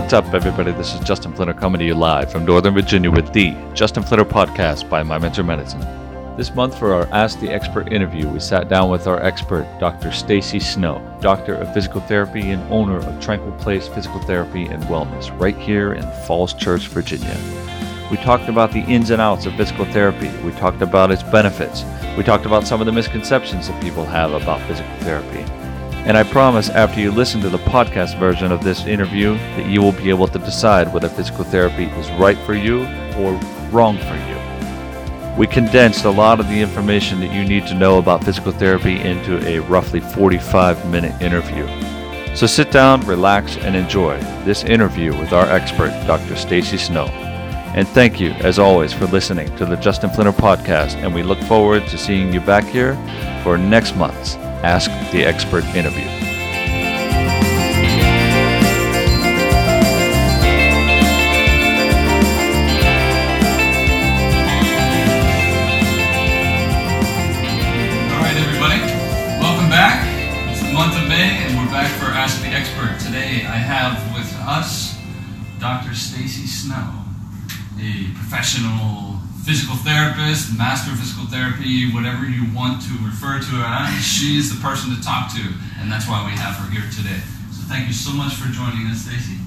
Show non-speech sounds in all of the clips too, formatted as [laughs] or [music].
What's up, everybody? This is Justin Flinner coming to you live from Northern Virginia with the Justin Flinner podcast by My Mentor Medicine. This month, for our Ask the Expert interview, we sat down with our expert, Dr. Stacy Snow, doctor of physical therapy and owner of Tranquil Place Physical Therapy and Wellness, right here in Falls Church, Virginia. We talked about the ins and outs of physical therapy. We talked about its benefits. We talked about some of the misconceptions that people have about physical therapy. And I promise after you listen to the podcast version of this interview that you will be able to decide whether physical therapy is right for you or wrong for you. We condensed a lot of the information that you need to know about physical therapy into a roughly 45 minute interview. So sit down, relax, and enjoy this interview with our expert, Dr. Stacy Snow. And thank you, as always, for listening to the Justin Flinner podcast. And we look forward to seeing you back here for next month's Ask the Expert interview. All right, everybody, welcome back. It's the month of May, and we're back for Ask the Expert. Today, I have with us Dr. Stacy Snow, a professional physical therapist, master of physical therapy, whatever you want to refer to her as. She's the person to talk to, and that's why we have her here today. So, thank you so much for joining us, Stacy.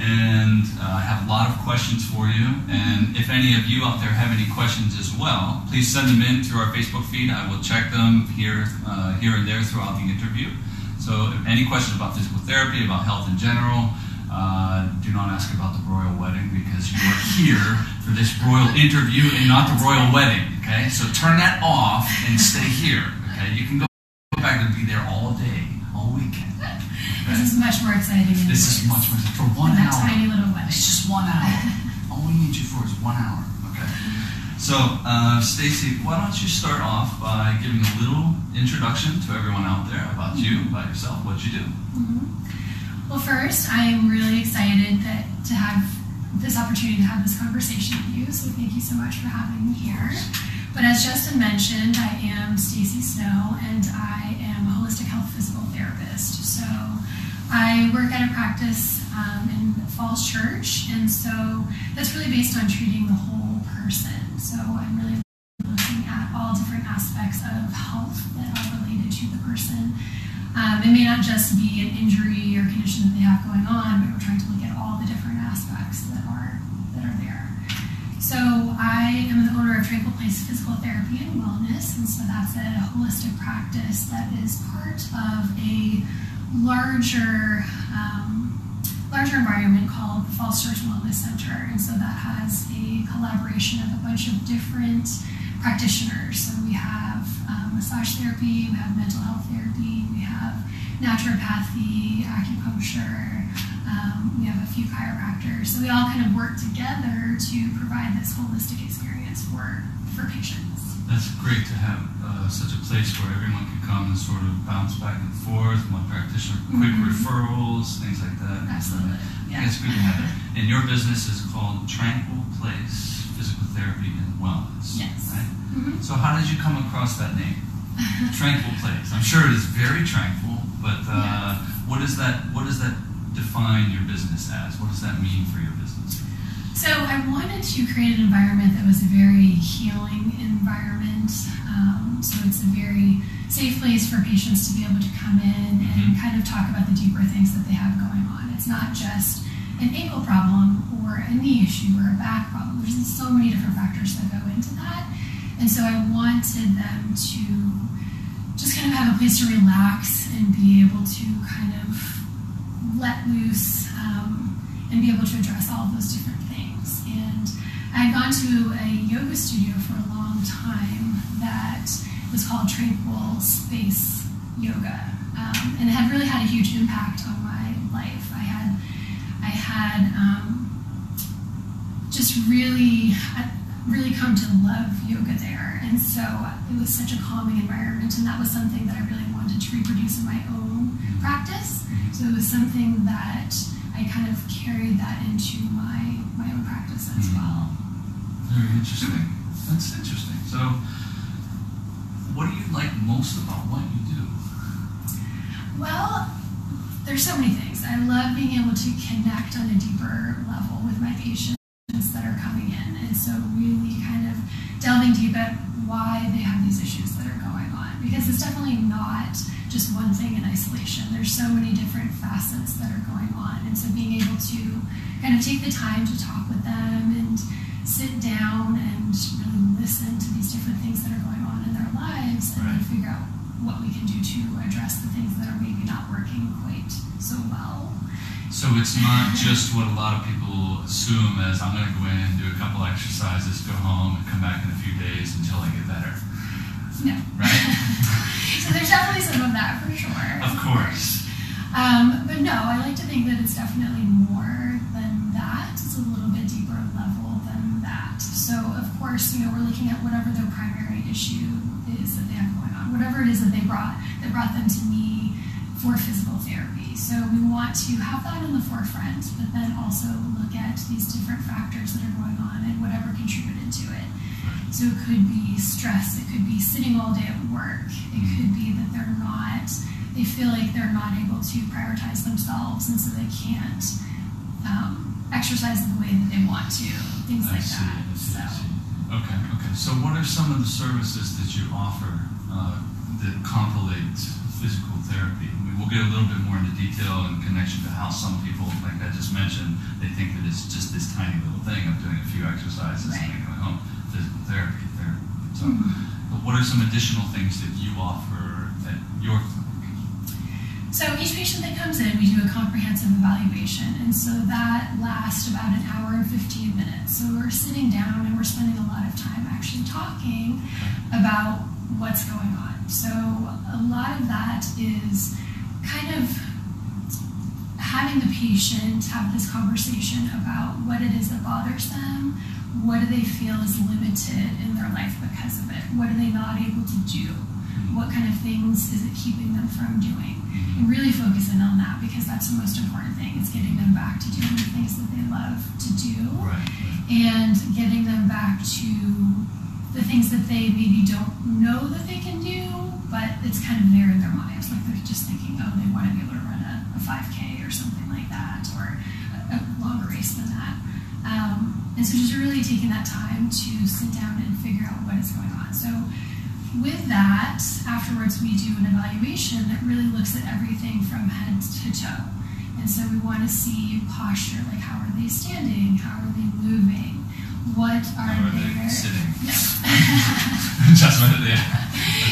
And uh, I have a lot of questions for you. And if any of you out there have any questions as well, please send them in through our Facebook feed. I will check them here, uh, here and there throughout the interview. So, any questions about physical therapy, about health in general, uh, do not ask about the royal wedding because you are here for this royal interview and not the royal wedding. Okay, so turn that off and stay here. Okay, you can go back and be there all day, all weekend. This is much more exciting. than This is much more for one hour. tiny little wedding. It's just one hour. [laughs] All we need you for is one hour. Okay. So, uh, Stacy, why don't you start off by giving a little introduction to everyone out there about you, about yourself, what you do. Well, first, I'm really excited that to have this opportunity to have this conversation with you. So thank you so much for having me here. But as Justin mentioned, I am Stacy Snow, and I am a holistic health physical therapist. So I work at a practice um, in Falls Church, and so that's really based on treating the whole person. So I'm really looking at all different aspects of health that are related to the person. Um, it may not just be an injury or condition that they have going on, but we're trying to look at all the different aspects that are that are there. So I am the owner of Tranquil Place Physical Therapy and Wellness, and so that's a holistic practice that is part of a larger um, larger environment called the Falls Church Wellness Center, and so that has a collaboration of a bunch of different practitioners. So we have um, massage therapy, we have mental health therapy, we have naturopathy, acupuncture, um, we have a few chiropractors. So we all kind of work together to provide this holistic experience for for patients. That's great to have uh, such a place where everyone can come and sort of bounce back and forth, one practitioner, quick Mhm. referrals, things like that. Absolutely, I yeah. think it's good to have that. And your business is called Tranquil Place Physical Therapy and Wellness. Yes. Right? Mhm. So how did you come across that name? [laughs] Tranquil Place. I'm sure it is very tranquil, but uh, what does that what does that define your business as? What does that mean for your business? So I wanted to create an environment that was a very healing environment. Um, so it's a very safe place for patients to be able to come in and Mhm. kind of talk about the deeper things that they have going on. It's not just an ankle problem or a knee issue or a back problem. There's so many different factors that go into that. And so I wanted them to just kind of have a place to relax and be able to kind of let loose um, and be able to address all those different things. And I had gone to a yoga studio for a long time that was called Tranquil Space Yoga, um, and it had really had a huge impact on my life. I had, I had um, just really, I really come to love yoga there, and so it was such a calming environment, and that was something that I really wanted to reproduce in my own practice. So it was something that I kind of carried that into my my own practice as Mhm. well. Very interesting. That's interesting. So, what do you like most about what you do? Well, there's so many things. I love being able to connect on a deeper level with my patients so, really kind of delving deep at why they have these issues that are going on. Because it's definitely not just one thing in isolation. There's so many different facets that are going on. And so, being able to kind of take the time to talk with them and sit down and really listen to these different things that are going on in their lives and Right. then figure out what we can do to address the things that are maybe not working quite so well. So it's not just what a lot of people assume as I'm going to go in, do a couple exercises, go home, and come back in a few days until I get better, No. right? [laughs] So there's definitely some of that for sure. of course. Um, but no, I like to think that it's definitely more than that. It's a little bit deeper level than that. So of course, you know, we're looking at whatever their primary issue is that they have going on, whatever it is that they brought that brought them to me for physical therapy. So we want to have that in the forefront, but then also look at these different factors that are going on and whatever contributed to it. So it could be stress, it could be sitting all day at work, it could be that they're not, they feel like they're not able to prioritize themselves and so they can't um, exercise the way that they want to, things I like see, that. I see, so. I see. Okay, okay. So what are some of the services that you offer uh, that compilate physical therapy? We'll get a little bit more into detail in connection to how some people, like I just mentioned, they think that it's just this tiny little thing of doing a few exercises and Right. then going home. Physical therapy, therapy. So, Mhm. but what are some additional things that you offer at your clinic? So each patient that comes in, we do a comprehensive evaluation, and so that lasts about an hour and 15 minutes. So we're sitting down and we're spending a lot of time actually talking about what's going on. So a lot of that is kind of having the patient have this conversation about what it is that bothers them, what do they feel is limited in their life because of it, what are they not able to do, what kind of things is it keeping them from doing and really focus in on that because that's the most important thing is getting them back to doing the things that they love to do Right. and getting them back to the things that they maybe don't know that they can do but it's kind of there in their minds like they're just thinking they want to be able to run a, a 5k or something like that or a, a longer race than that um, and so just really taking that time to sit down and figure out what is going on so with that, afterwards we do an evaluation that really looks at everything from head to toe. And so we want to see posture, like how are they standing, how are they moving, what are, How are their they sitting? Wanted to, yeah.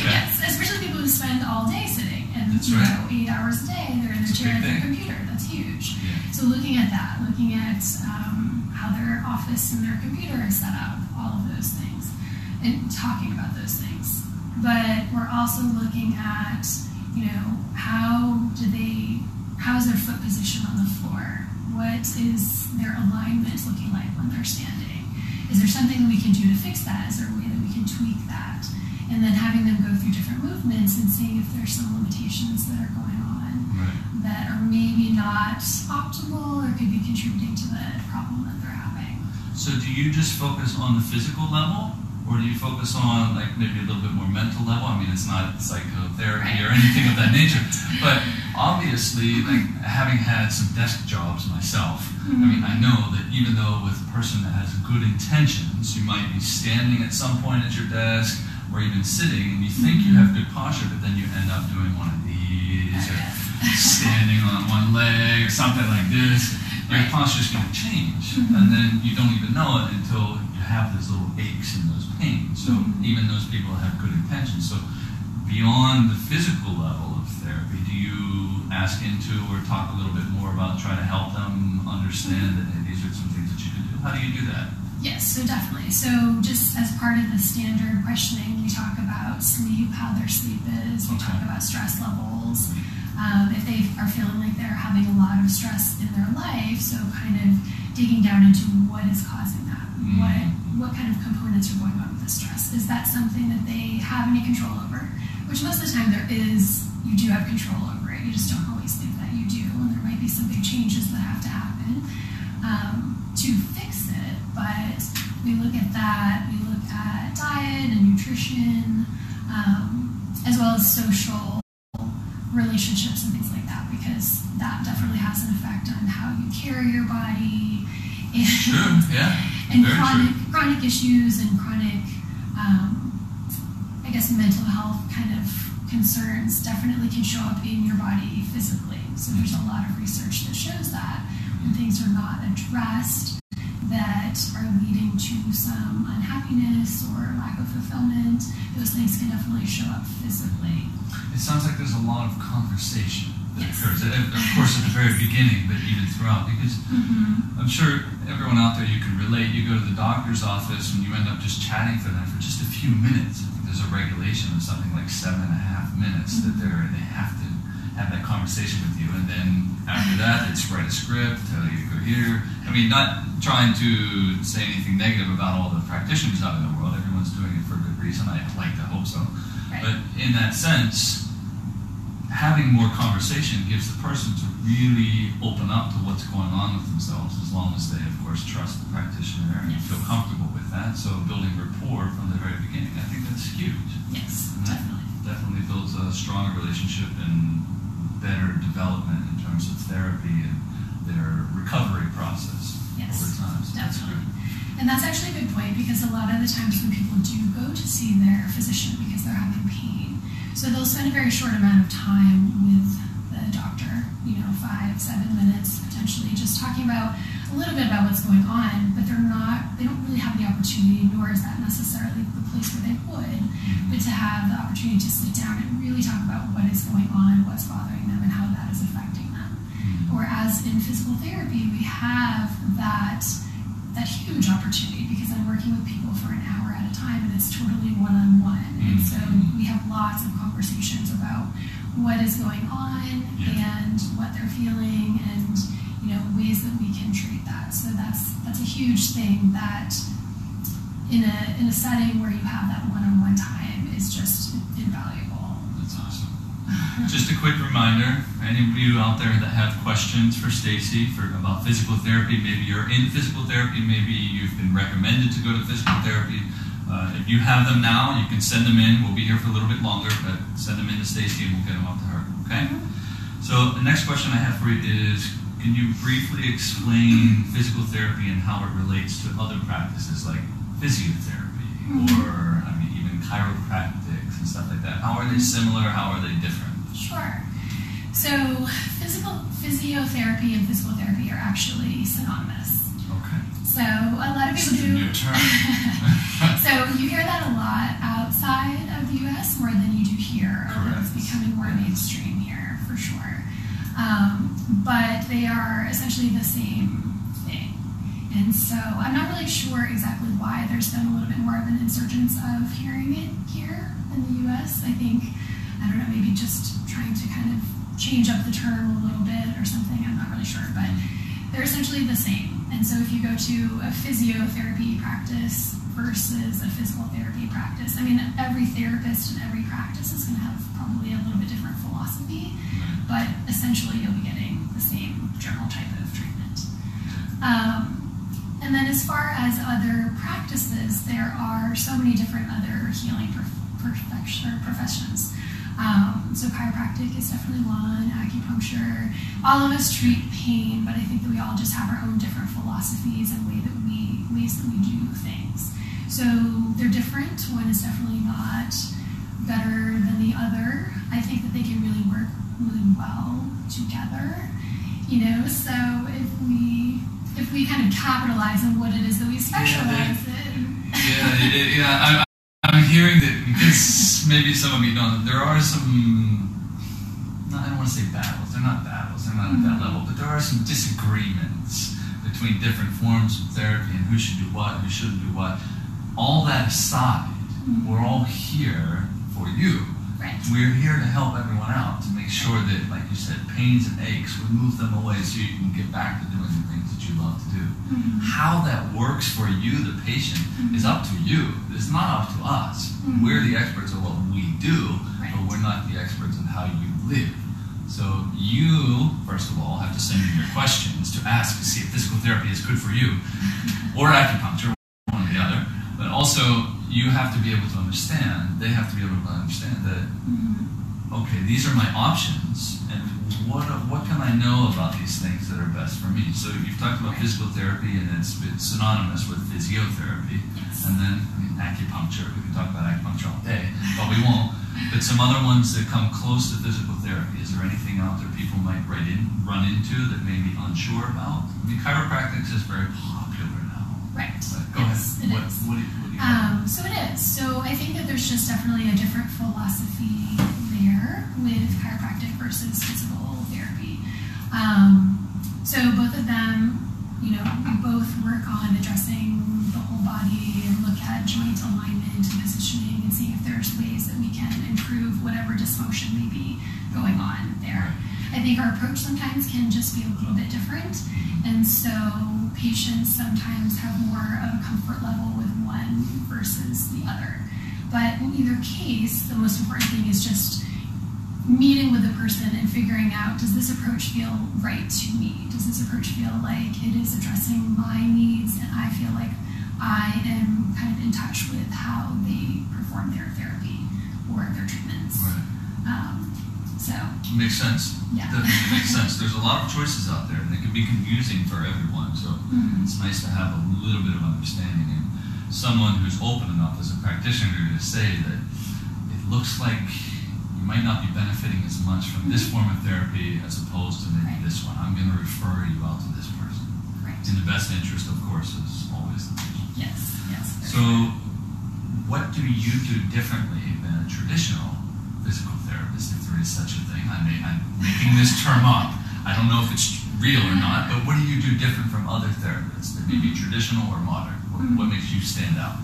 Okay. yes, especially people who spend all day sitting That's you right. know eight hours a day they're in their a chair at their computer. That's huge. Yeah. So looking at that, looking at um, how their office and their computer is set up, all of those things, and talking about those things. But we're also looking at, you know, how do they, how is their foot position on the floor? What is their alignment looking like when they're standing? Is there something that we can do to fix that? Is there a way that we can tweak that? And then having them go through different movements and seeing if there's some limitations that are going on Right. that are maybe not optimal or could be contributing to the problem that they're having. So do you just focus on the physical level, or do you focus on like maybe a little bit more mental level? I mean, it's not psychotherapy or anything of that nature, [laughs] but obviously, like having had some desk jobs myself, I mean, I mm-hmm. know that even though with a person that has good intentions, you might be standing at some point at your desk or even sitting, and you think you have good posture, but then you end up doing one of these or standing on one leg or something like this. Your Right. is going to change, Mhm. and then you don't even know it until you have those little aches and those pains. So Mhm. even those people have good intentions. So beyond the physical level of therapy, do you ask into or talk a little bit more about trying to help them understand that hey, these are some things that you can do? How do you do that? Yes, so definitely. So just as part of the standard questioning, we talk about sleep, how their sleep is. We talk about stress levels. Um, if they are feeling like they're having a lot of stress in their life, so kind of digging down into what is causing that. What what kind of components are going on with the stress? Is that something that they have any control over? Which most of the time there is. You do have control over it. You just don't always think that you do, and there might be some big changes that have to happen um, to fix. But we look at that. We look at diet and nutrition, um, as well as social relationships and things like that. because that definitely has an effect on how you carry your body. And, true, [clears throat] yeah. And chronic, chronic issues and chronic, um, I guess, mental health kind of concerns definitely can show up in your body physically. So there's a lot of research that shows that when things are not addressed, that are leading to some unhappiness or lack of fulfillment, those things can definitely show up physically. It sounds like there's a lot of conversation that yes. occurs. Of course, at the very beginning, but even throughout, because mm-hmm. I'm sure everyone out there you can relate. You go to the doctor's office and you end up just chatting for them for just a few minutes. I think there's a regulation of something like seven and a half minutes mm-hmm. that they're they have to have that conversation with you, and then after that, it's write a script, tell you to go here. I mean, not trying to say anything negative about all the practitioners out in the world. Everyone's doing it for a good reason. I like to hope so. Right. But in that sense, having more conversation gives the person to really open up to what's going on with themselves, as long as they, of course, trust the practitioner and yes. feel comfortable with that. So building rapport from the very beginning, I think that's huge. Yes, definitely. Definitely builds a stronger relationship and better development in terms of therapy and their recovery process yes, over time. So definitely. That's and that's actually a good point because a lot of the times when people do go to see their physician because they're having pain, so they'll spend a very short amount of time with the doctor, you know, five, seven minutes potentially, just talking about a little bit about what's going on, but they're not, they don't really have the opportunity, nor is that necessarily the place where they would, but to have the opportunity to sit down and really talk about what is going on, what's bothering them, and how that is affecting them. Mm-hmm. Whereas in physical therapy, we have that that huge opportunity because I'm working with people for an hour at a time and it's totally one on one. And so mm-hmm. we have lots of conversations about what is going on and what they're feeling and you know ways that we can treat that. So that's that's a huge thing that in a in a setting where you have that one on one time is just invaluable. That's awesome. just a quick reminder, any of you out there that have questions for Stacy for about physical therapy, maybe you're in physical therapy, maybe you've been recommended to go to physical therapy. Uh, if you have them now, you can send them in. We'll be here for a little bit longer, but send them in to Stacy and we'll get them off to her. Okay? Mm-hmm. So the next question I have for you is can you briefly explain physical therapy and how it relates to other practices like physiotherapy mm-hmm. or I mean even chiropractics and stuff like that? How are they similar? How are they different? Sure. So physical physiotherapy and physical therapy are actually synonymous. So a lot of people do. [laughs] So you hear that a lot outside of the U.S. more than you do here, it's becoming more mainstream here for sure. Um, but they are essentially the same thing. And so I'm not really sure exactly why there's been a little bit more of an insurgence of hearing it here in the U.S. I think I don't know, maybe just trying to kind of change up the term a little bit or something. I'm not really sure, but they're essentially the same. And so if you go to a physiotherapy practice versus a physical therapy practice, I mean, every therapist and every practice is going to have probably a little bit different philosophy, but essentially you'll be getting the same general type of treatment. Um, and then as far as other practices, there are so many different other healing prof- professions. Um, so chiropractic is definitely one, acupuncture. All of us treat pain, but I think that we all just have our own different philosophies and way that we ways that we do things. So they're different. One is definitely not better than the other. I think that they can really work really well together. You know, so if we if we kind of capitalize on what it is that we specialize yeah, they, in. [laughs] yeah, yeah. I, I'm hearing that because maybe some of you know there are some. I don't want to say battles. They're not battles. They're not at that mm-hmm. level. But there are some disagreements between different forms of therapy and who should do what, who shouldn't do what. All that aside, mm-hmm. we're all here for you. Right. We're here to help everyone out to make sure that, like you said, pains and aches, we move them away so you can get back to doing the things that you love to do. Mm-hmm. How that works for you, the patient, mm-hmm. is up to you. It's not up to us. Mm-hmm. We're the experts of what we do, right. but we're not the experts of how you live. So you, first of all, have to send in your questions to ask to see if physical therapy is good for you, [laughs] or acupuncture, one or the other. But also, you have to be able to understand. They have to be able to understand that mm-hmm. okay, these are my options, and what what can I know about these things that are best for me? So you've talked about physical therapy, and it's, it's synonymous with physiotherapy, Yes. and then acupuncture. We can talk about acupuncture all day, but we won't. But some other ones that come close to physical therapy. Is there anything out there people might write in, run into that may be unsure about? I mean, chiropractic is very popular now. Right. But go yes, ahead. what, what do you, what do you? Um, so it is. So I think that there's just definitely a different philosophy there with chiropractic versus physical therapy. Um, so both of them, you know, we both work on addressing the whole body and look at joint alignment and positioning and seeing if there's ways that we can improve whatever dysfunction may be going on there. I think our approach sometimes can just be a little bit different. And so patients sometimes have more of a comfort level with one versus the other. But in either case, the most important thing is just meeting with the person and figuring out does this approach feel right to me? Does this approach feel like it is addressing my needs and I feel like I am kind of in touch with how they perform their therapy or their treatments? Right. Um, so, Makes sense. Yeah. Definitely makes sense. There's a lot of choices out there, and it can be confusing for everyone. So mhm. it's nice to have a little bit of understanding and someone who's open enough as a practitioner to say that it looks like might not be benefiting as much from this form of therapy as opposed to maybe Right. this one. I'm going to refer you out to this person. right. In the best interest, of course, is always the patient. Yes, yes. So, what do you do differently than a traditional physical therapist, if there is such a thing? I may, I'm making this term up. I don't know if it's real or not, but what do you do different from other therapists that may be traditional or modern? What, what makes you stand out?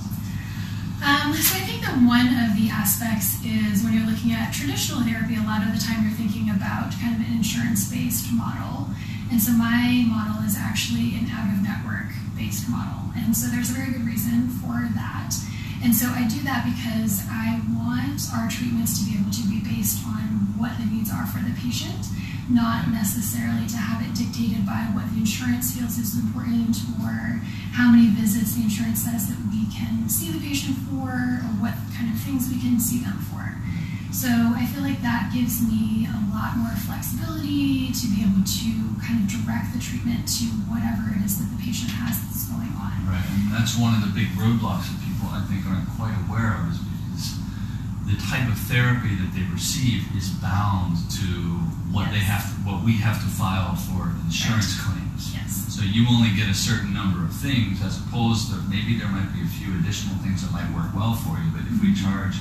Um, so I think that one of the aspects is when you're looking at traditional therapy, a lot of the time you're thinking about kind of an insurance-based model. And so my model is actually an out-of-network based model. And so there's a very good reason for that. And so I do that because I want our treatments to be able to be based on what the needs are for the patient, not necessarily to have it dictated by what the insurance feels is important or how many visits the insurance says that we can see the patient for or what kind of things we can see them for. So I feel like that gives me a lot more flexibility to be able to kind of direct the treatment to whatever it is that the patient has that's going on. Right, and that's one of the big roadblocks that people I think aren't quite aware of is the type of therapy that they receive is bound to what they have to, what we have to file for insurance claims. Yes. So you only get a certain number of things as opposed to maybe there might be a few additional things that might work well for you, but if we charge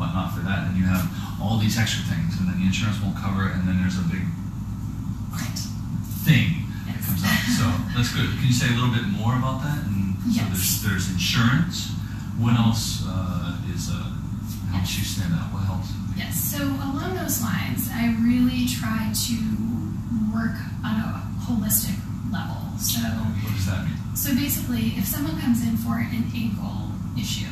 whatnot for that, then you have all these extra things and then the insurance won't cover it and then there's a big Right. thing that comes out. So [laughs] that's good. Can you say a little bit more about that? And Yes. so there's there's insurance. What else uh, is uh, helps you stand out? What helps? Yes, so along those lines, I really try to work on a holistic level. So, What does that mean? so basically, if someone comes in for an ankle issue,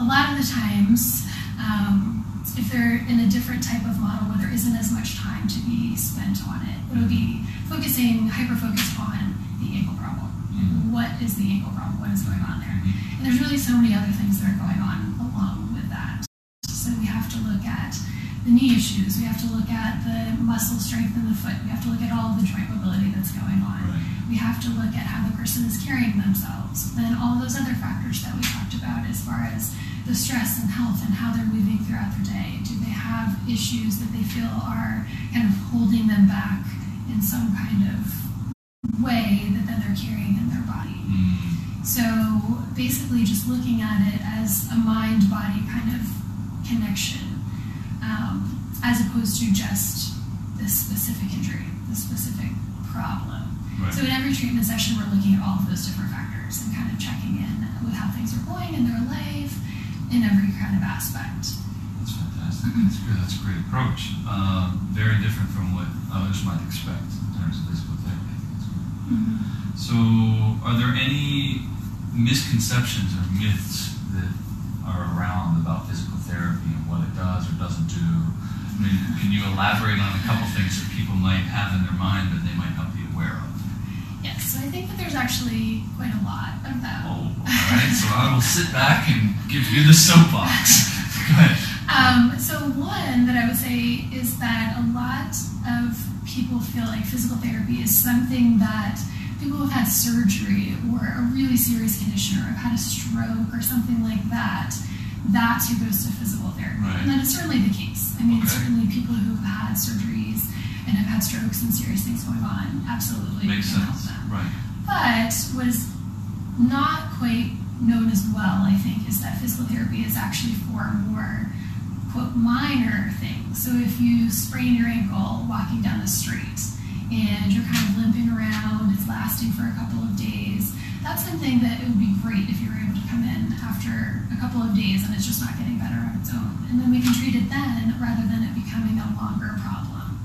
a lot of the times, um, if they're in a different type of model where there isn't as much time to be spent on it, it'll be focusing, hyper focused on the ankle problem. Mhm. What is the ankle problem? What is going on there? And there's really so many other things that are going on along that. So we have to look at the knee issues. We have to look at the muscle strength in the foot. We have to look at all the joint mobility that's going on. Right. We have to look at how the person is carrying themselves. Then all those other factors that we talked about as far as the stress and health and how they're moving throughout their day. Do they have issues that they feel are kind of holding them back in some kind of way that then they're carrying in their body? Mm, So basically, just looking at it as a mind body kind of connection, um, as opposed to just this specific injury, this specific problem. right. So in every treatment session, we're looking at all of those different factors and kind of checking in with how things are going in their life in every kind of aspect. That's fantastic. That's good. That's a great approach. Um, very different from what others might expect in terms of physical therapy. I think that's good. So, are there any misconceptions or myths that are around about physical therapy and what it does or doesn't do? I mean, can you elaborate on a couple things that people might have in their mind that they might not be aware of? Yes, so I think that there's actually quite a lot of them. Oh, all right. So I will sit back and give you the soapbox. [laughs] Go ahead. Um, so one that I would say is that a lot of people feel like physical therapy is something that people who've had surgery or a really serious condition or have had a stroke or something like that, that's who goes to physical therapy. Right. And that is certainly the case. I mean, Okay. certainly people who've had surgeries and have had strokes and serious things going on, absolutely Makes sense. them. Right. But what is not quite known as well, I think, is that physical therapy is actually for more, quote, minor things. So if you sprain your ankle walking down the street and you're kind of limping around, it's lasting for a couple of days, that's something that it would be great if you were able to come in after a couple of days and it's just not getting better on its own. And then we can treat it then rather than it becoming a longer problem.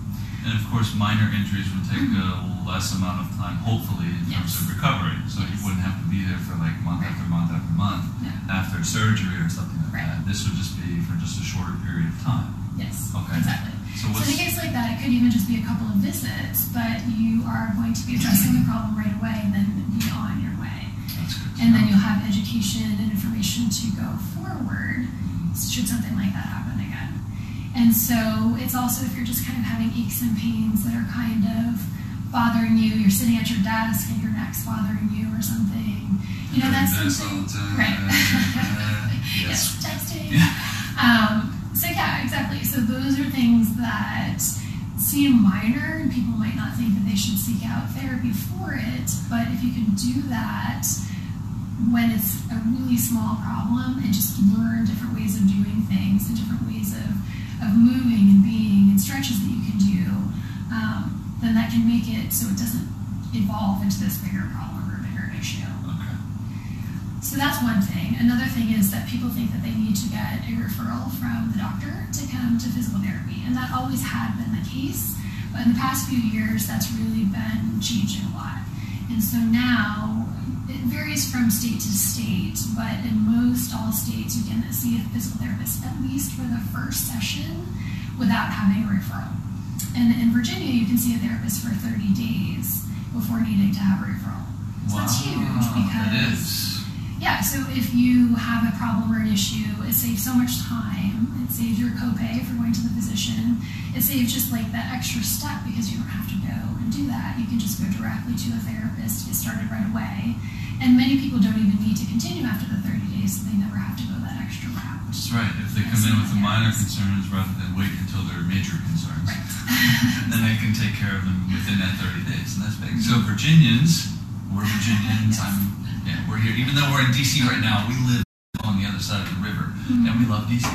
And of course, minor injuries would take a less amount of time, hopefully, in terms of recovery. So you wouldn't have to be there for like month after month after month after surgery or something like Right. that. This would just be for just a shorter period of time. Yes, Okay. exactly. So So in a case like that, it could even just be a couple of visits, but you are going to be addressing the problem right away and then be on your way. that's good. to And then you'll have education and information to go forward should something like that happen again. And so it's also if you're just kind of having aches and pains that are kind of bothering you, you're sitting at your desk and your neck's bothering you or something. You know, that's something. all [laughs] the time. Right. [laughs] yes. yes, texting. Yeah. Um, so yeah, exactly. So those are things that seem minor, and people might not think that they should seek out therapy for it. But if you can do that when it's a really small problem, and just learn different ways of doing things and different ways of of moving and being and stretches that you can do, um, then that can make it so it doesn't evolve into this bigger problem or bigger issue. So that's one thing. Another thing is that people think that they need to get a referral from the doctor to come to physical therapy, and that always had been the case. But in the past few years, that's really been changing a lot. And so now it varies from state to state, but in most all states, you can see a physical therapist at least for the first session without having a referral. And in Virginia, you can see a therapist for 30 days before needing to have a referral. So that's huge because. Yeah, so if you have a problem or an issue, it saves so much time. It saves your copay for going to the physician. It saves just like that extra step because you don't have to go and do that. You can just go directly to a therapist, to get started right away. And many people don't even need to continue after the 30 days, so they never have to go that extra route. That's right. If they come in with the minor concerns rather than wait until they're major concerns, [laughs] then they can take care of them within that 30 days, and that's big. So mm-hmm. Virginians, we're Virginians. I'm yeah, we're here. Even though we're in DC right now, we live on the other side of the river, and we love DC.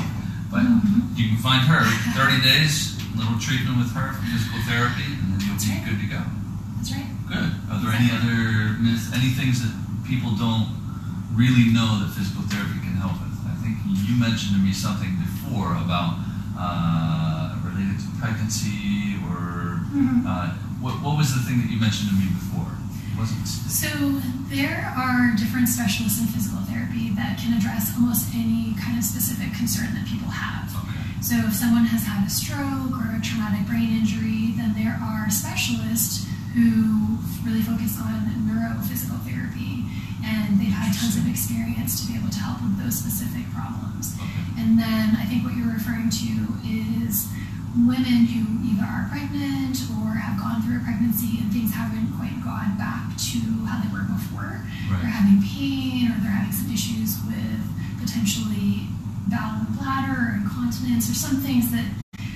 But Mhm. you can find her [laughs] 30 days, little treatment with her for physical therapy, and then you'll That's be right. good to go. That's right. Good. Are there any other myths, any things that people don't really know that physical therapy can help with? I think you mentioned to me something before about uh, related to pregnancy or Mhm. uh, what, what was the thing that you mentioned to me before? Wasn't So there are different specialists in physical therapy that can address almost any kind of specific concern that people have. okay. So if someone has had a stroke or a traumatic brain injury, then there are specialists who really focus on neurophysical therapy, and they've had tons of experience to be able to help with those specific problems. Okay. And then I think what you're referring to is women who either are pregnant or have gone through a pregnancy and things haven't quite gone back to how they were before. They're having pain or they're having some issues with potentially bowel and bladder or incontinence or some things that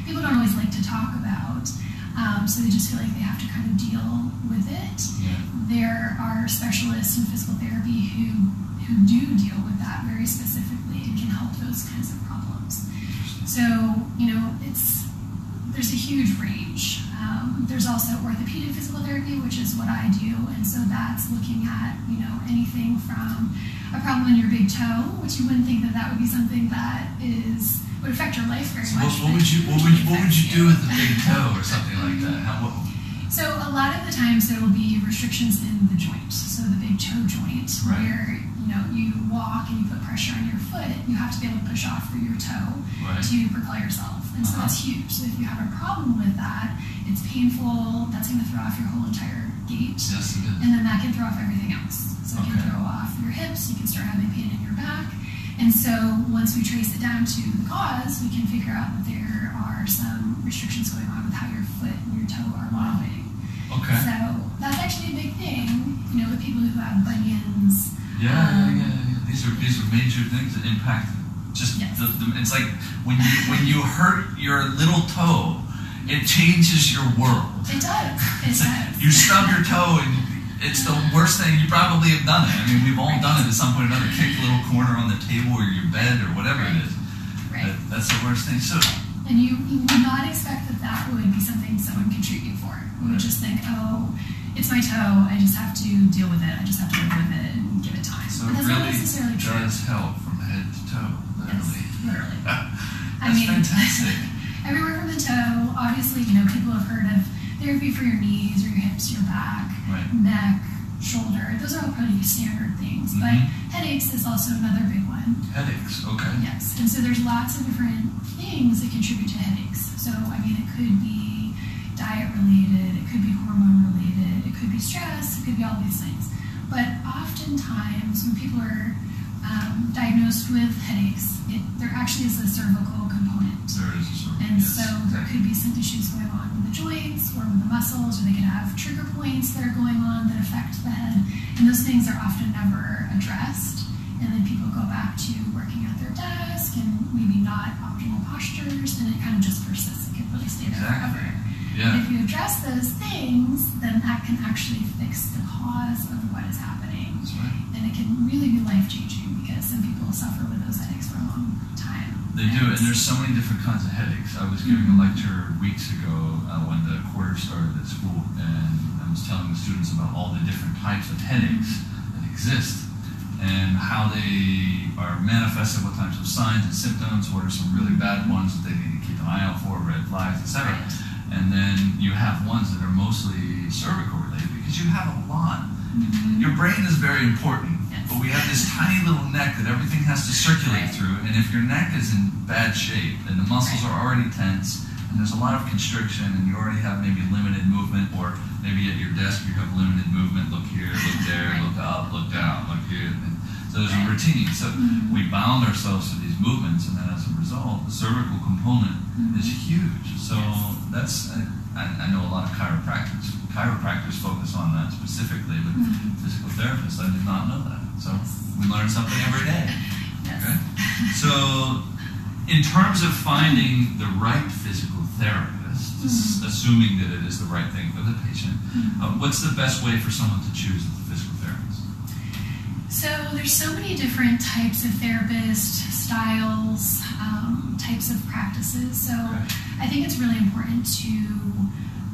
people don't always like to talk about. Um, so they just feel like they have to kind of deal with it. Yeah. There are specialists in physical therapy who who do deal with that very specifically and can help those kinds of problems. So you know, it's there's a huge range. Um, there's also orthopedic physical therapy, which is what I do, and so that's looking at you know anything from a problem in your big toe, which you wouldn't think that that would be something that is would affect your life very So much. what but would you what would, what would you do with the big toe or something like that? How, what, So a lot of the times there will be restrictions in the joint, so the big toe joint, Right. where you know you walk and you put pressure on your foot, you have to be able to push off through your toe right. to propel yourself, and so Uh-huh. that's huge. So if you have a problem with that, it's painful. That's going to throw off your whole entire gait, Yes, it is. and then that can throw off everything else. So it can throw off your hips. You can start having pain in your back, And so once we trace it down to the cause, we can figure out that there are some restrictions going on with how your foot and your toe are moving. Okay. So that's actually a big thing, you know, with people who have bunions. Yeah, yeah, Um, yeah, yeah. These are these are major things that impact just Yes. the, the. It's like when you when you hurt your little toe, it changes your world. It does. [laughs] It like does. you stub your toe and it's the worst thing. You probably have done it. I mean, we've all done it at some point or another. Kick a little corner on the table or your bed or whatever it is. Right. That, that's the worst thing. So And you, you would not expect that that would be something someone could treat you for. You would just think, oh, it's my toe. I just have to deal with it. I just have to live with it and give it time. so but that's not really necessarily true. does help from head to toe, Yes, literally. [laughs] literally. I mean, fantastic. [laughs] everywhere from the toe. Obviously, you know, people have heard of therapy for your knees or your hips, your back, Right. neck, shoulder. Those are all pretty standard things. But Mhm. headaches is also another big one. Headaches. Okay. Yes, and so there's lots of different things that contribute to headaches. So, I mean, it could be diet related, it could be hormone related, it could be stress, it could be all these things. But oftentimes, when people are um, diagnosed with headaches, it, there actually is a cervical component. There is a of And yes, so there could be some issues going on with the joints or with the muscles, or they could have trigger points that are going on that affect the head. And those things are often never addressed. And then people go back to working at their desk and maybe not optimal postures, and it kind of just persists. It can really stay there Exactly. forever. Yeah. If you address those things, then that can actually fix the cause of what is happening. Right. And it can really be life changing because some people suffer with those headaches for a long time. They do, and there's so many different kinds of headaches. I was giving a Mhm. lecture weeks ago uh, when the quarter started at school, and I was telling the students about all the different types of headaches that exist and how they are manifested, what types of signs and symptoms, what are some really bad ones that they need to keep an eye out for, red flags, etc. Right. And then you have ones that are mostly cervical related because you have a lot. Mhm. Your brain is very important, Yes. but we have this tiny little neck that everything has to circulate Right. through. And if your neck is in bad shape and the muscles Right. are already tense and there's a lot of constriction and you already have maybe limited movement, or maybe at your desk you have limited movement, look here, look there, Right. look up, look down, look here. So there's a routine. So Mhm. we bound ourselves to these movements, and then as a result, the cervical component Mhm. is huge. So Yes. that's I, I know a lot of chiropractors. Chiropractors focus on that specifically, but Mhm. physical therapists, I did not know that. So we learn something every day. [laughs] Yes. Okay. So, in terms of finding the right physical therapist, Mhm. assuming that it is the right thing for the patient, Mhm. uh, what's the best way for someone to choose a physical? So there's so many different types of therapist styles, um, types of practices. So Okay. I think it's really important to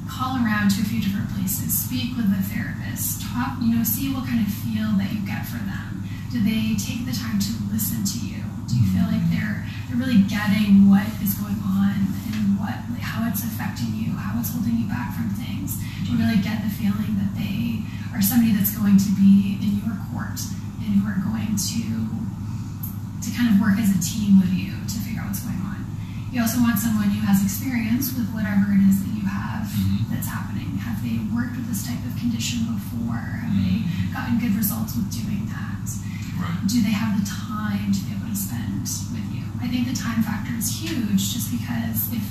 call around to a few different places, speak with the therapist, talk, you know, see what kind of feel that you get for them. Do they take the time to listen to you? Do you feel like they're they're really getting what is going on and what like, how it's affecting you, how it's holding you back from things? Do you really get the feeling that they are somebody that's going to be in your court and who are going to to kind of work as a team with you to figure out what's going on? You also want someone who has experience with whatever it is that you have Mhm. that's happening. Have they worked with this type of condition before? Have they Mhm. gotten good results with doing that? Right. Do they have the time to be able spend with you? I think the time factor is huge just because if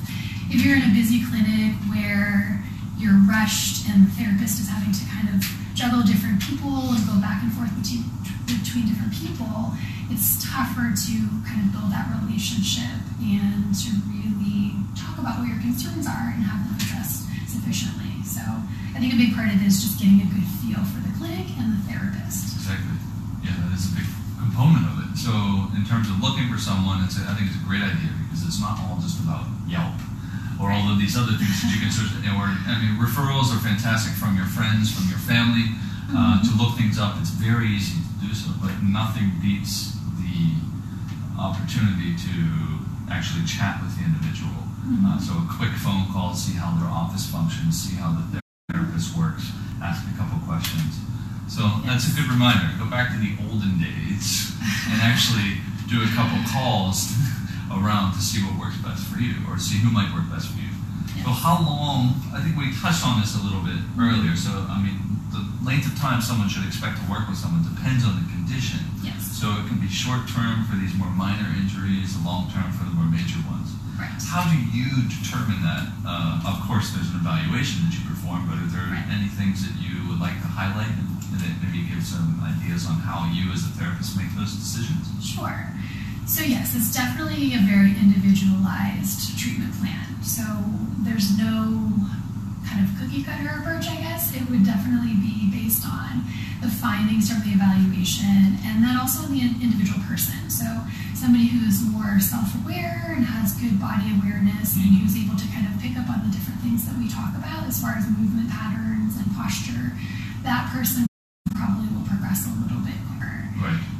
if you're in a busy clinic where you're rushed and the therapist is having to kind of juggle different people and go back and forth between between different people, it's tougher to kind of build that relationship and to really talk about what your concerns are and have them addressed sufficiently. So I think a big part of it is just getting a good feel for the clinic and the therapist. Exactly. Yeah, that is a big component of it. So, in terms of looking for someone, it's a, I think it's a great idea because it's not all just about Yelp or all of these other things that you can search. [laughs] Or, I mean, referrals are fantastic from your friends, from your family. Uh, to look things up, it's very easy to do so, but nothing beats the opportunity to actually chat with the individual. Uh, so a quick phone call, see how their office functions, see how the therapist works, ask a couple questions. So that's a good reminder. Go back to the olden days and actually do a couple calls around to see what works best for you or see who might work best for you. So how long, I think we touched on this a little bit earlier, so I mean, the length of time someone should expect to work with someone depends on the condition. Yes. So it can be short term for these more minor injuries, long term for the more major ones. Right. How do you determine that? Uh, of course, there's an evaluation that you perform, but are there Right. any things that you would like to highlight that maybe give some ideas on how you as a therapist make those decisions? Sure. So yes, it's definitely a very individualized treatment plan. So there's no kind of cookie cutter approach, I guess. It would definitely be based on the findings from the evaluation and then also the individual person. So somebody who's more self-aware and has good body awareness and mm-hmm. who's able to kind of pick up on the different things that we talk about as far as movement patterns and posture, that person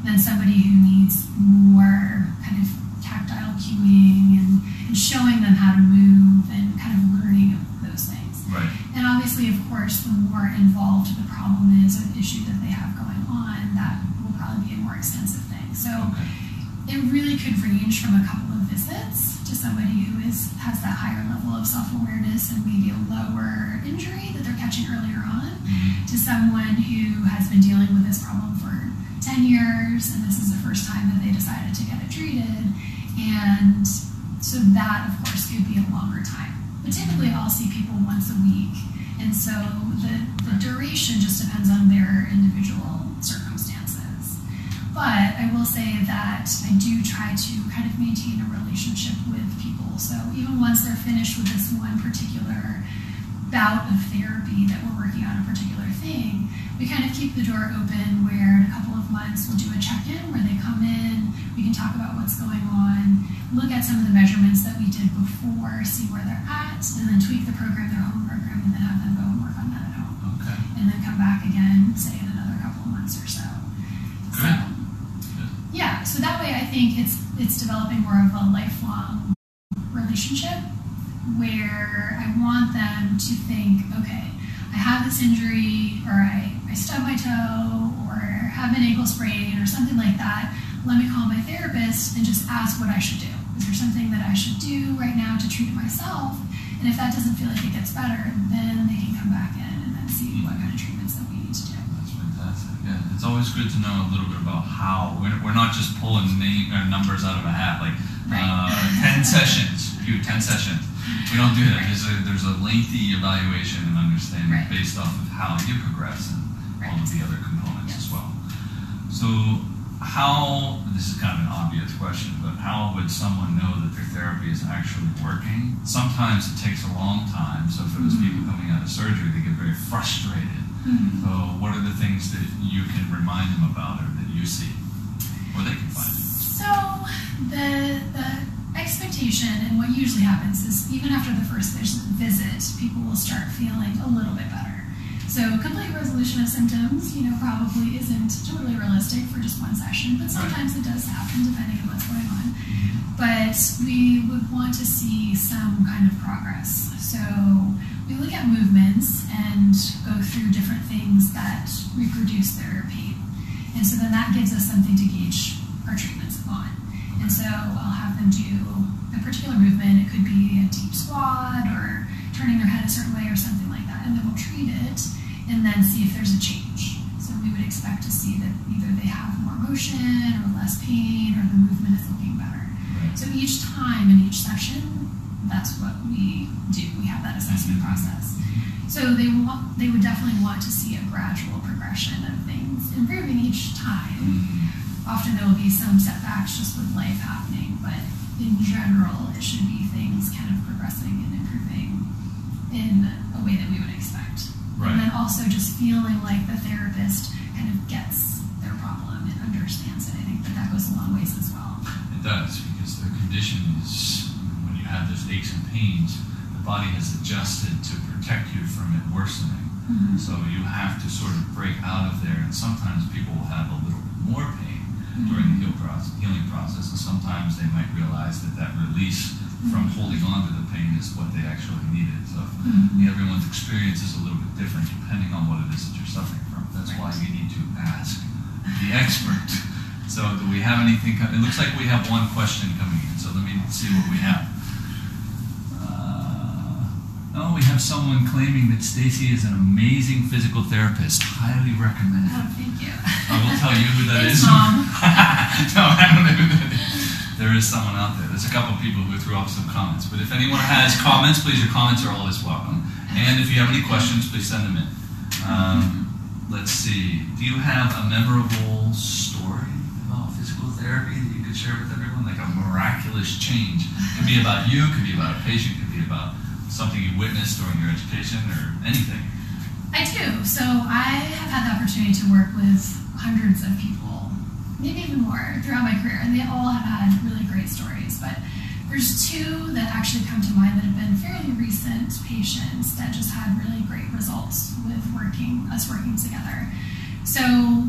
than somebody who needs more kind of tactile cueing and, and showing them how to move and kind of learning those things. Right. And obviously, of course, the more involved the problem is or the issue that they have going on, that will probably be a more extensive thing. So Okay. it really could range from a couple of visits to somebody who is has that higher level of self-awareness and maybe a lower injury that they're catching earlier on Mhm. to someone who has been dealing with this problem 10 years and this is the first time that they decided to get it treated. And so that, of course, could be a longer time. But typically, I'll see people once a week. And so the, the duration just depends on their individual circumstances. But I will say that I do try to kind of maintain a relationship with people. So even once they're finished with this one particular bout of therapy that we're working on a particular thing, we kind of keep the door open where in a couple months we'll do a check-in where they come in, we can talk about what's going on, look at some of the measurements that we did before, see where they're at, and then tweak the program, their home program, and then have them go and work on that at home. Okay. And then come back again, say in another couple of months or so. So Good. Good. yeah, so that way I think it's it's developing more of a lifelong relationship where I want them to think, okay, I have this injury or I, I stub my toe or have an ankle sprain or something like that. Let me call my therapist and just ask what I should do. Is there something that I should do right now to treat it myself? And if that doesn't feel like it gets better, then they can come back in and then see what kind of treatments that we need to do. That's fantastic. Yeah, it's always good to know a little bit about how we're, we're not just pulling name, uh, numbers out of a hat. Like Right. uh, ten [laughs] sessions, you ten sessions. We don't do that. There's a there's a lengthy evaluation and understanding Right. based off of how you progress and all of the other components as well. So, how this is kind of an obvious question, but how would someone know that their therapy is actually working? Sometimes it takes a long time. So, for those people coming out of surgery, they get very frustrated. Mhm. So, what are the things that you can remind them about or that you see? Or they can find it? So the the expectation and what usually happens is even after the first visit, people will start feeling a little bit better. So complete resolution of symptoms, you know, probably isn't totally realistic for just one session, but sometimes it does happen depending on what's going on. Mm-hmm. But we would want to see some kind of progress. So we look at movements and go through different things that reproduce their pain. And so then that gives us something to gauge our treatments upon. And so I'll have them do a particular movement. It could be a deep squat or turning their head a certain way or something like that. And then we'll treat it and then see if there's a change. So we would expect to see that either they have more motion or less pain or the movement is looking better. So each time in each session, that's what we do. We have that assessment process. So they want, they would definitely want to see a gradual progression of things improving each time. Mm-hmm. Often there will be some setbacks just with life happening, but in general, it should be things kind of progressing and improving in a way that we would expect. Right. And then also just feeling like the therapist kind of gets their problem and understands it. I think that that goes a long ways as well. It does because the condition is when you have those aches and pains, the body has adjusted to protect you from it worsening. Mhm. So you have to sort of break out of there, and sometimes people will have a little bit more pain during the heal process, healing process, and sometimes they might realize that that release from holding on to the pain is what they actually needed. So Mhm. everyone's experience is a little bit different depending on what it is that you're suffering from. That's why Right. you need to ask the expert. So do we have anything? It looks like we have one question coming in. So let me see what we have. Uh, no, we have someone claiming that Stacy is an amazing physical therapist. Highly recommend. Oh, thank you. I will tell you who that [laughs] Thanks, is. Mom. [laughs] no, I don't know who that is. There is someone out there. There's a couple people who threw off some comments. But if anyone has comments, please, your comments are always welcome. And if you have any questions, please send them in. Um, let's see. Do you have a memorable story about physical therapy that you could share with everyone? Like a miraculous change. It could be about you, it could be about a patient, could be about something you witnessed during your education or anything. I do. So I have had the opportunity to work with hundreds of people, maybe even more, throughout my career, and they all have had really great stories. But there's two that actually come to mind that have been fairly recent patients that just had really great results with working us working together. So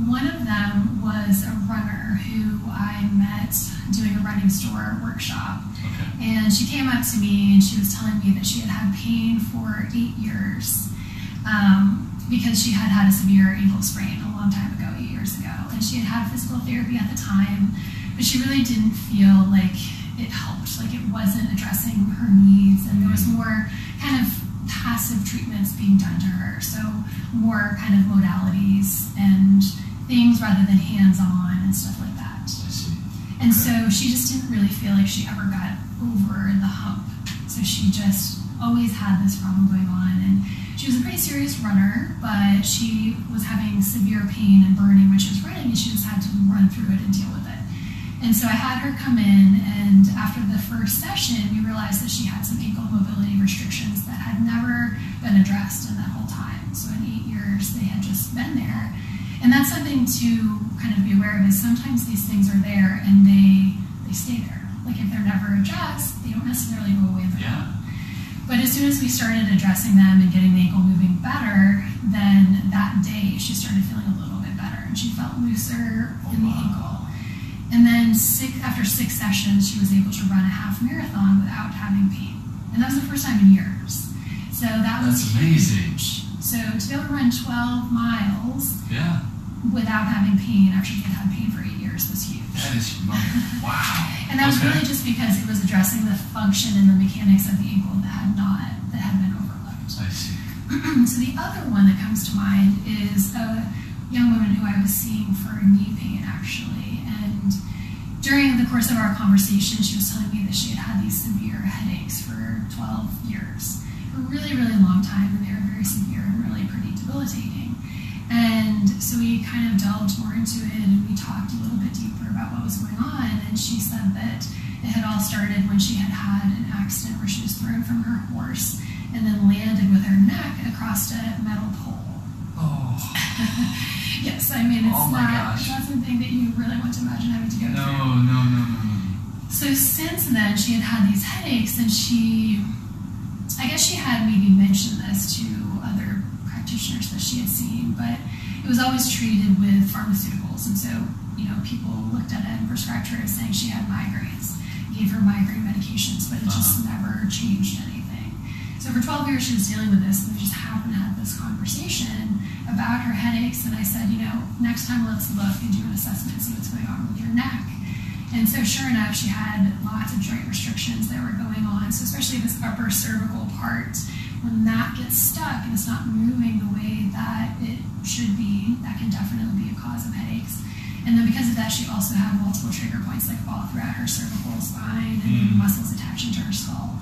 one of them was a runner who I met doing a running store workshop. Okay. And she came up to me and she was telling me that she had had pain for eight years um, because she had had a severe ankle sprain a long time ago, eight years ago. And she had had physical therapy at the time, but she really didn't feel like it helped. Like it wasn't addressing her needs, and there was mm-hmm. more kind of passive treatments being done to her. So more kind of modalities and things rather than hands-on and stuff like that. I see. And Okay. so she just didn't really feel like she ever got over the hump. So she just always had this problem going on. And she was a pretty serious runner, but she was having severe pain and burning when she was running, and she just had to run through it and deal with it. And so I had her come in, and after the first session, we realized that she had some ankle mobility restrictions that had never been addressed in that whole time. So in eight years, they had just been there. And that's something to kind of be aware of is sometimes these things are there and they they stay there. Like if they're never addressed, they don't necessarily go away Yeah. But as soon as we started addressing them and getting the ankle moving better, then that day she started feeling a little bit better and she felt looser oh, in the ankle. And then six, after six sessions, she was able to run a half marathon without having pain. And that was the first time in years. So that was amazing. huge. So to be able to run 12 miles Yeah. without having pain after she had had pain for eight years was huge. That is [laughs] humongous. Wow. And that was really just because it was addressing the function and the mechanics of the ankle that had not that had I see. [clears throat] so the other one that comes to mind is a young woman who I was seeing for knee pain actually, and during the course of our conversation, she was telling me that she had had these severe headaches for 12 years, for a really, really long time, and they were very severe and really pretty debilitating. And so we kind of delved more into it and we talked a little bit deeper about what was going on. And she said that it had all started when she had had an accident where she was thrown from her horse and then landed with her neck across a metal pole. Oh. [laughs] yes, I mean, it's Oh not, gosh. it's not something that you really want to imagine having to go No, through. no, no, no, no. So since then, she had had these headaches, and she, I guess she had maybe mentioned this to other practitioners that she had seen, but it was always treated with pharmaceuticals, and so you know people looked at it and prescribed her as saying she had migraines, gave her migraine medications, but it just uh-huh. never changed anything. So for 12 years she was dealing with this, and we just happened to have this conversation about her headaches, and I said, you know, next time let's look and do an assessment, see what's going on with your neck. And so, sure enough, she had lots of joint restrictions that were going on. So, especially this upper cervical part, when that gets stuck and it's not moving the way that it should be, that can definitely be a cause of headaches. And then, because of that, she also had multiple trigger points like all throughout her cervical spine and Mm. muscles attaching to her skull.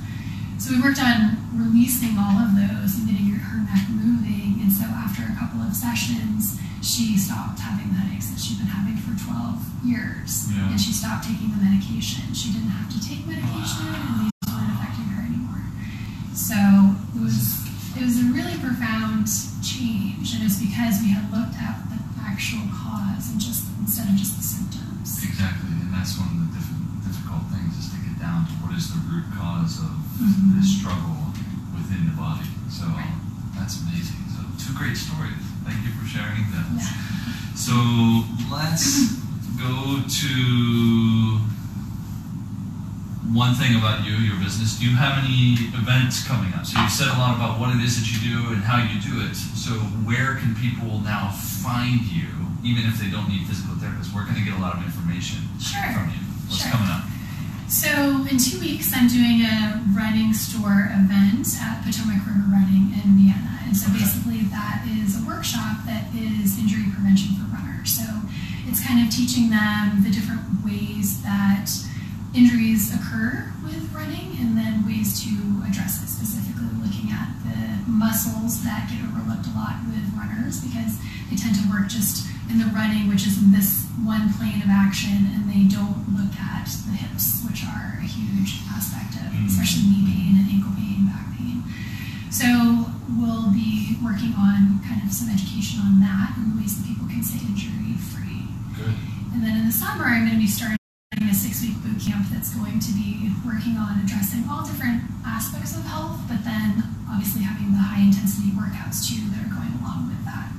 So, we worked on releasing all of those and getting her, neck moving. And so, after a couple of sessions, she stopped having the headaches that she'd been having for 12 years Yeah. and she stopped taking the medication. She didn't have to take medication, and these weren't affecting her anymore. So it was it was a really profound change, and it's because we had looked at the actual cause and just instead of just the symptoms. Exactly, and that's one of the diff- difficult things is to down to what is the root cause of Mhm. this struggle within the body. So that's amazing. So two great stories. Thank you for sharing them. Yeah. So let's go to one thing about you, your business. Do you have any events coming up? So you said a lot about what it is that you do and how you do it. So where can people now find you, even if they don't need physical therapists? Where can they get a lot of information Sure. from you? What's Sure. coming up? So in two weeks, I'm doing a running store event at Potomac River Running in Vienna. And so basically, that is a workshop that is injury prevention for runners. So it's kind of teaching them the different ways that injuries occur with running and then ways to address it, specifically looking at the muscles that get overlooked a lot with runners because they tend to work just in the running, which is in this one plane of action, and they don't look at the hips, which are a huge aspect of Mm. especially knee pain and ankle pain, back pain. So we'll be working on kind of some education on that and the ways that people can stay injury free. Good. And then in the summer, I'm going to be starting a six week boot camp that's going to be working on addressing all different aspects of health, but then obviously having the high intensity workouts too that are going along with that.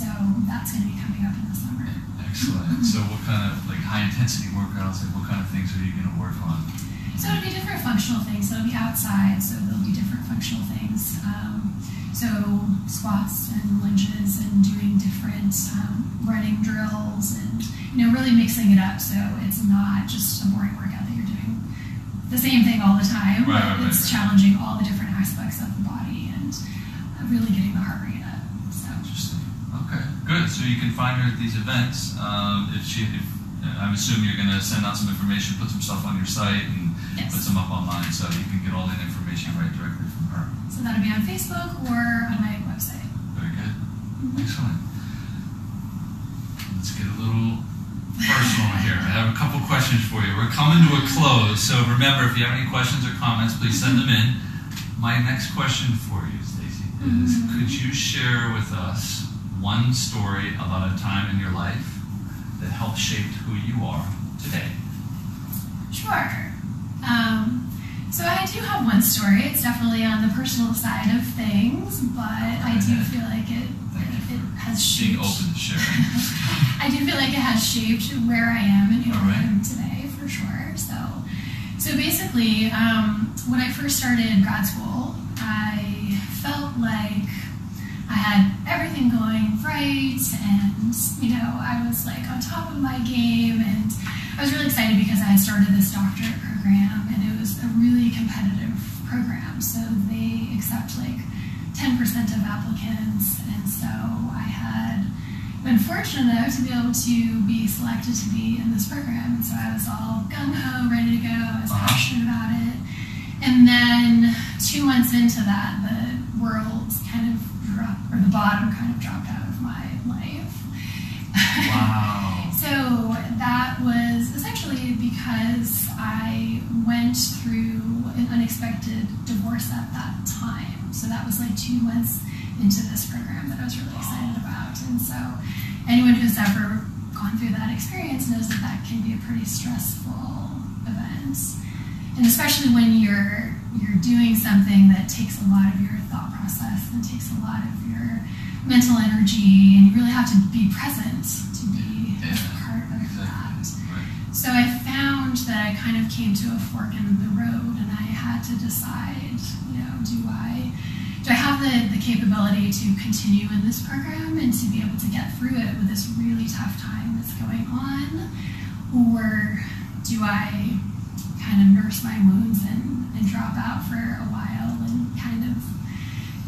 So that's going to be coming up in the summer. Excellent. So, what kind of like high intensity workouts? Like, what kind of things are you going to work on? So it'll be different functional things. So it'll be outside, so there'll be different functional things. Um, so squats and lunges and doing different um, running drills and you know really mixing it up so it's not just a boring workout that you're doing the same thing all the time. Right, right, it's right. challenging all the different aspects of the body and really getting the heart rate up. So Interesting. Okay, good. [clears throat] So you can find her at these events. Um, if she, if, I'm assuming you're going to send out some information, put some stuff on your site, and Yes. put some up online, so you can get all that information right directly from her. so that'll be on Facebook or on my website. Very good. Excellent. Let's get a little personal here. I have a couple questions for you. We're coming to a close, so remember, if you have any questions or comments, please send them in. My next question for you, Stacy, is Mhm. could you share with us one story about a time in your life that helped shape who you are today? Sure. Um, so I do have one story. It's definitely on the personal side of things, but I do feel like it it for has Being shaped. open to sharing. [laughs] I do feel like it has shaped where I am and who All right. I am today, for sure. So, so basically, um, when I first started grad school, I felt like I had everything going right, and you know, I was like on top of my game, and I was really excited because I started this doctorate program, and it was a really competitive program. So they accept like 10% of applicants, and so I had been fortunate enough to be able to be selected to be in this program, and so I was all gung ho, ready to go. I was Uh-huh. passionate about it, and then two months into that, the world kind of the bottom kind of dropped out of my life. Wow. [laughs] So that was essentially because I went through an unexpected divorce at that time. So that was like two months into this program that I was really excited about. And so anyone who's ever gone through that experience knows that that can be a pretty stressful event. And especially when you're you're doing something that takes a lot of your thought process and takes a lot of your mental energy and you really have to be present to be a Yeah, part of that. Right. So I found that I kind of came to a fork in the road and I had to decide, you know, do I do I have the, the capability to continue in this program and to be able to get through it with this really tough time that's going on? Or do I kind of nurse my wounds and, and drop out for a while and kind of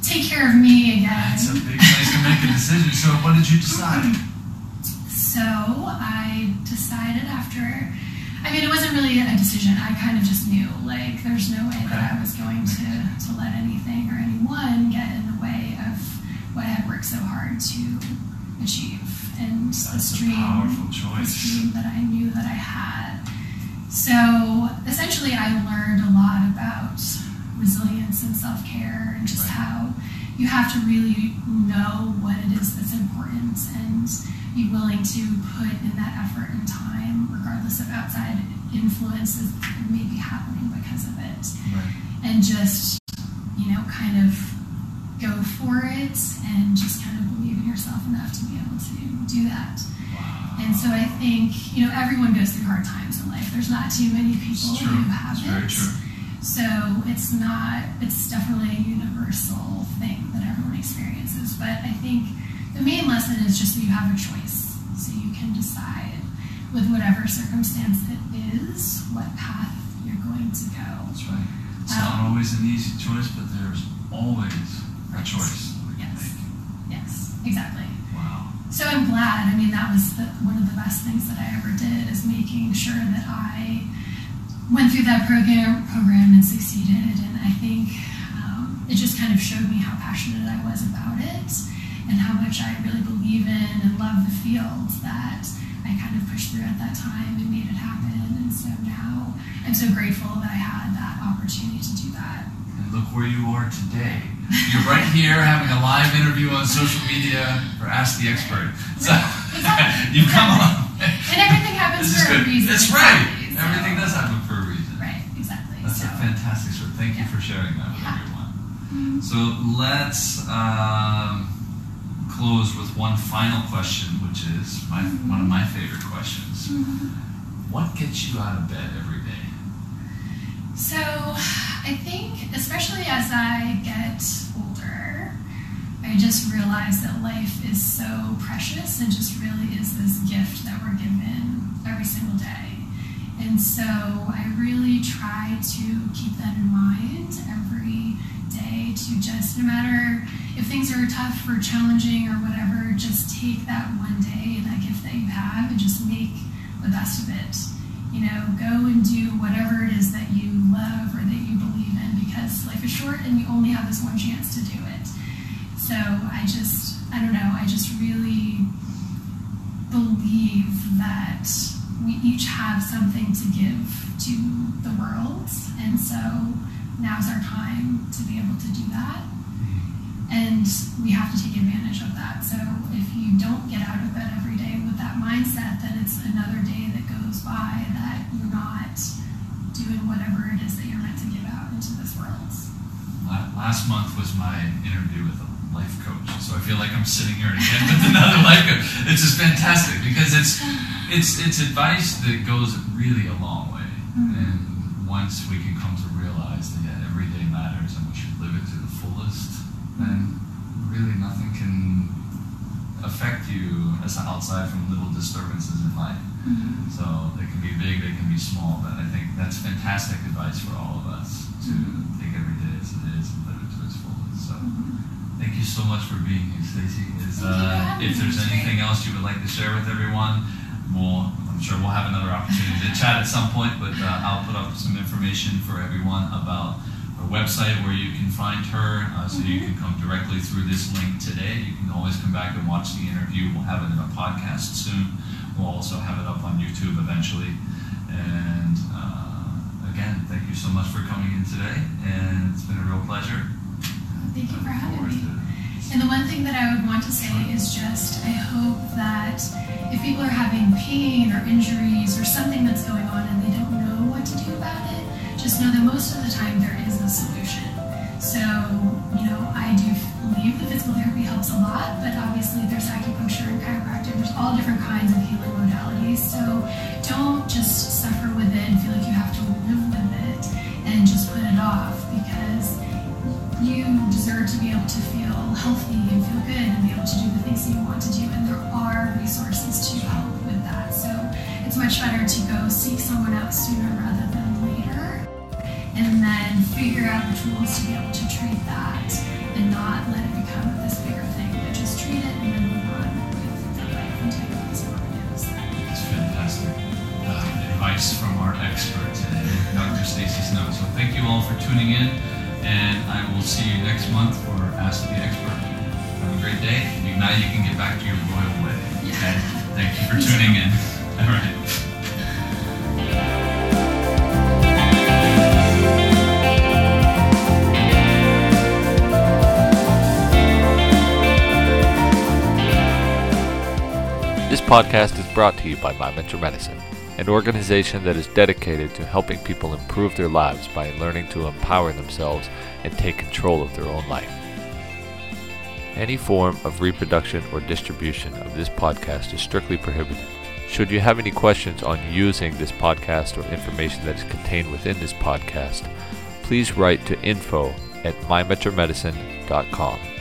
take care of me again? That's a big place to make a decision. So, what did you decide? So I decided after, I mean, it wasn't really a decision. I kind of just knew, like, there's no way that I was going to, to let anything or anyone get in the way of what I had worked so hard to achieve. And That's this a dream, powerful choice. dream that I knew that I had. So essentially, I learned a lot about resilience and self care and just Right. how you have to really know what it is that's important and be willing to put in that effort and time, regardless of outside influences that may be happening because of it. Right. And just, you know, kind of go for it and just kind of believe in yourself enough to be able to do that. And so I think, you know, everyone goes through hard times in life. There's not too many people who have It's it. So it's not, it's definitely a universal thing that everyone experiences. But I think the main lesson is just that you have a choice. So you can decide with whatever circumstance it is what path you're going to go. That's right. It's not Um, always an easy choice, but there's always a choice that we can Yes. Yes, exactly. So I'm glad. I mean, that was the, one of the best things that I ever did is making sure that I went through that program, program and succeeded. And I think um, it just kind of showed me how passionate I was about it and how much I really believe in and love the field that I kind of pushed through at that time and made it happen. And so now I'm so grateful that I had that opportunity to do look where you are today. You're right here having a live interview on social media for Ask the Expert. So Exactly. [laughs] you've come on. And everything happens This for a reason. That's right. exactly. Everything does happen for a reason. Right, exactly. That's so, a fantastic story. Thank you for sharing that with Yeah. everyone. Mhm. So let's um, close with one final question, which is my, one of my favorite questions. What gets you out of bed every day? So, I think, especially as I get older, I just realize that life is so precious and just really is this gift that we're given every single day. And so, I really try to keep that in mind every day to just, no matter if things are tough or challenging or whatever, just take that one day and that gift that you have and just make the best of it you know, go and do whatever it is that you love or that you because life is short and you only have this one chance to do it. So I just, I don't know, I just really believe that we each have something to give to the world. And so now's our time to be able to do that. And we have to take advantage of that. So if you don't get out of bed every day with that mindset, then it's another day that goes by that you're not doing whatever it is that you're meant to give out into this world. Last month was my interview with a life coach, so I feel like I'm sitting here again [laughs] with another life coach. It's just fantastic because it's it's it's advice that goes really a long way, mm-hmm. and once we can come to realize that yeah, every day matters and we should live it to the fullest, then mm-hmm. really nothing can affect you as outside from little disturbances in life. Mm-hmm. So they can be big, they can be small, but I think that's fantastic advice for all of us to take every day as it is and live it to its fullest. So thank you so much for being here, Stacy. Is Thank you for uh, if there's anything else you would like to share with everyone, we'll I'm sure we'll have another opportunity to chat at some point, but uh, I'll put up some information for everyone about her website where you can find her, uh, so you can come directly through this link today. You can always come back and watch the interview. We'll have it in a podcast soon. We'll also have it up on YouTube eventually. And uh, thank you so much for coming in today, and it's been a real pleasure. Thank you for having me. And the one thing that I would want to say is just I hope that if people are having pain or injuries or something that's going on and they don't know what to do about it, just know that most of the time there is a solution. So, you know, I do believe that physical therapy helps a lot, but obviously there's acupuncture and chiropractic, there's all different kinds of healing modalities. So don't just suffer with it and feel like you have to live with it off because you deserve to be able to feel healthy and feel good and be able to do the things that you want to do. And there are resources to help with that. So it's much better to go seek someone out sooner rather than later and then figure out the tools to be able to treat that and not let it become this bigger thing, but just treat it expert today, Dr. Stacy Snow. So thank you all for tuning in, and I will see you next month for Ask the Expert. Have a great day. You, now you can get back to your royal way. Okay? Thank you for tuning in. All right. This podcast is brought to you by My Mentor Medicine, an organization that is dedicated to helping people improve their lives by learning to empower themselves and take control of their own life. Any form of reproduction or distribution of this podcast is strictly prohibited. Should you have any questions on using this podcast or information that is contained within this podcast, please write to info at mymetromedicine.com.